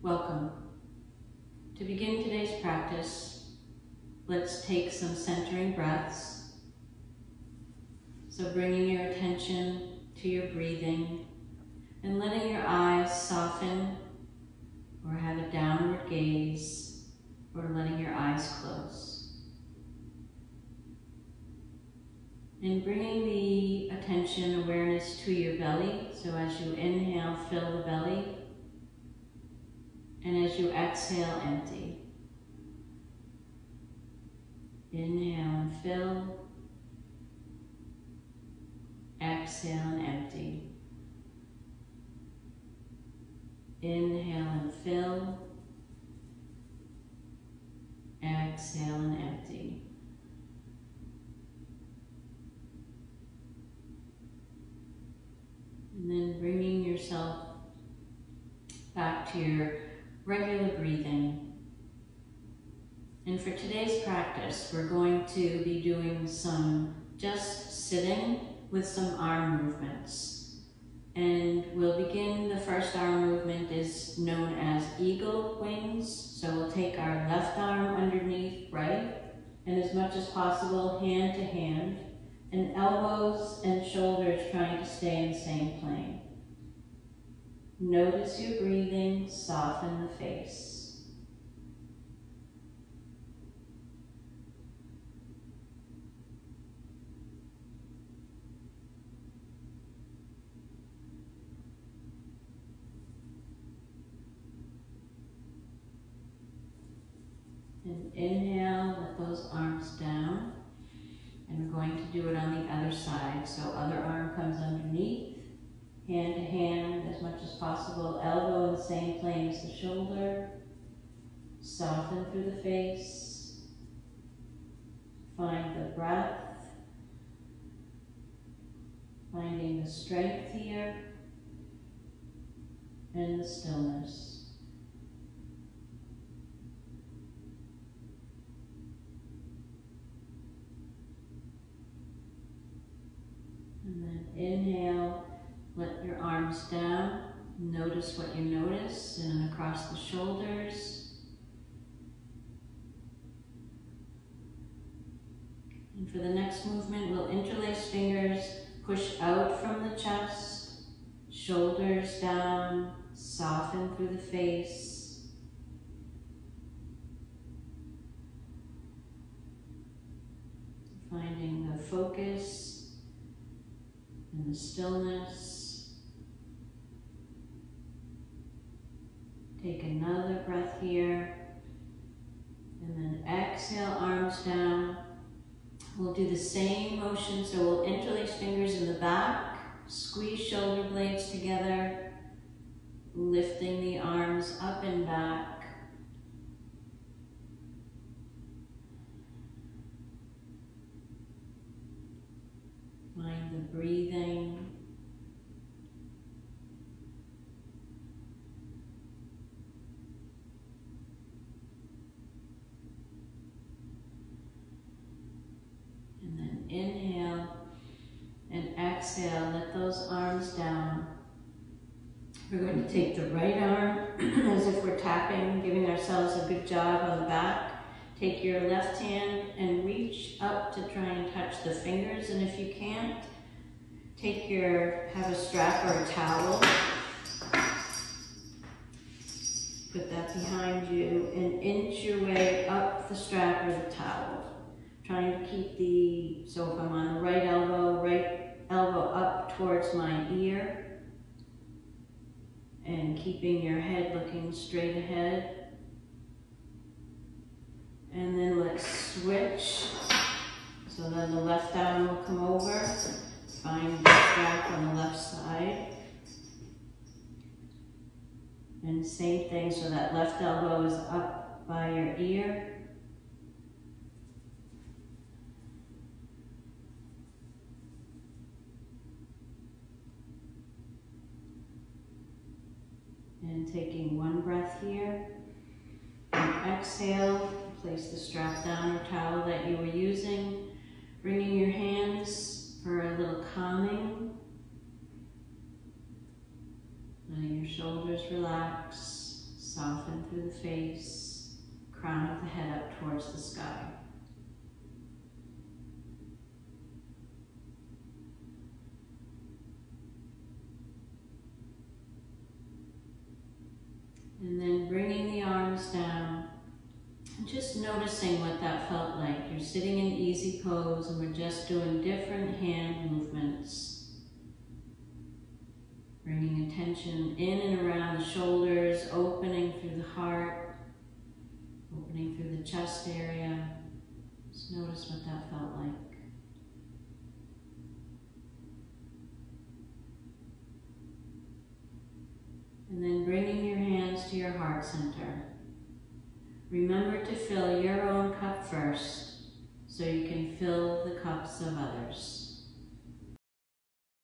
Welcome. To begin today's practice, let's take some centering breaths. So bringing your attention to your breathing and letting your eyes soften or have a downward gaze or letting your eyes close. And bringing the attention awareness to your belly. So as you inhale, fill the belly and as you exhale, empty. Inhale and fill. Exhale and empty. Inhale and fill. Exhale and empty. And then bringing yourself back to your regular breathing. And for today's practice, we're going to be doing some just sitting with some arm movements. And we'll begin, the first arm movement is known as eagle wings. So we'll take our left arm underneath right, and as much as possible, hand to hand, and elbows and shoulders trying to stay in the same plane. Notice your breathing, soften the face. And inhale, let those arms down. And we're going to do it on the other side. So other arm comes underneath hand to hand as much as possible, elbow in the same plane as the shoulder. Soften through the face. Find the breath. Finding the strength here and the stillness. And then inhale let your arms down. Notice what you notice and across the shoulders. And for the next movement, we'll interlace fingers, push out from the chest, shoulders down, soften through the face. Finding the focus and the stillness. Take another breath here. And then exhale, arms down. We'll do the same motion. So we'll interlace fingers in the back, squeeze shoulder blades together, lifting the arms up and back. Find the breathing. Inhale and exhale. Let those arms down. We're going to take the right arm as if we're tapping, giving ourselves a good job on the back. Take your left hand and reach up to try and touch the fingers. And if you can't, take your, have a strap or a towel. Put that behind you and inch your way up the strap or the towel trying to keep the, so if I'm on the right elbow, right elbow up towards my ear, and keeping your head looking straight ahead. And then let's switch. So then the left arm will come over, find the back on the left side. And same thing, so that left elbow is up by your ear. And taking one breath here. And exhale, place the strap down or towel that you were using. Bringing your hands for a little calming. Letting your shoulders relax, Soften through the face, crown of the head up towards the sky. And then bringing the arms down, just noticing what that felt like. You're sitting in easy pose and we're just doing different hand movements. Bringing attention in and around the shoulders, opening through the heart, opening through the chest area. Just notice what that felt like. And then bringing your hands to your heart center. Remember to fill your own cup first so you can fill the cups of others.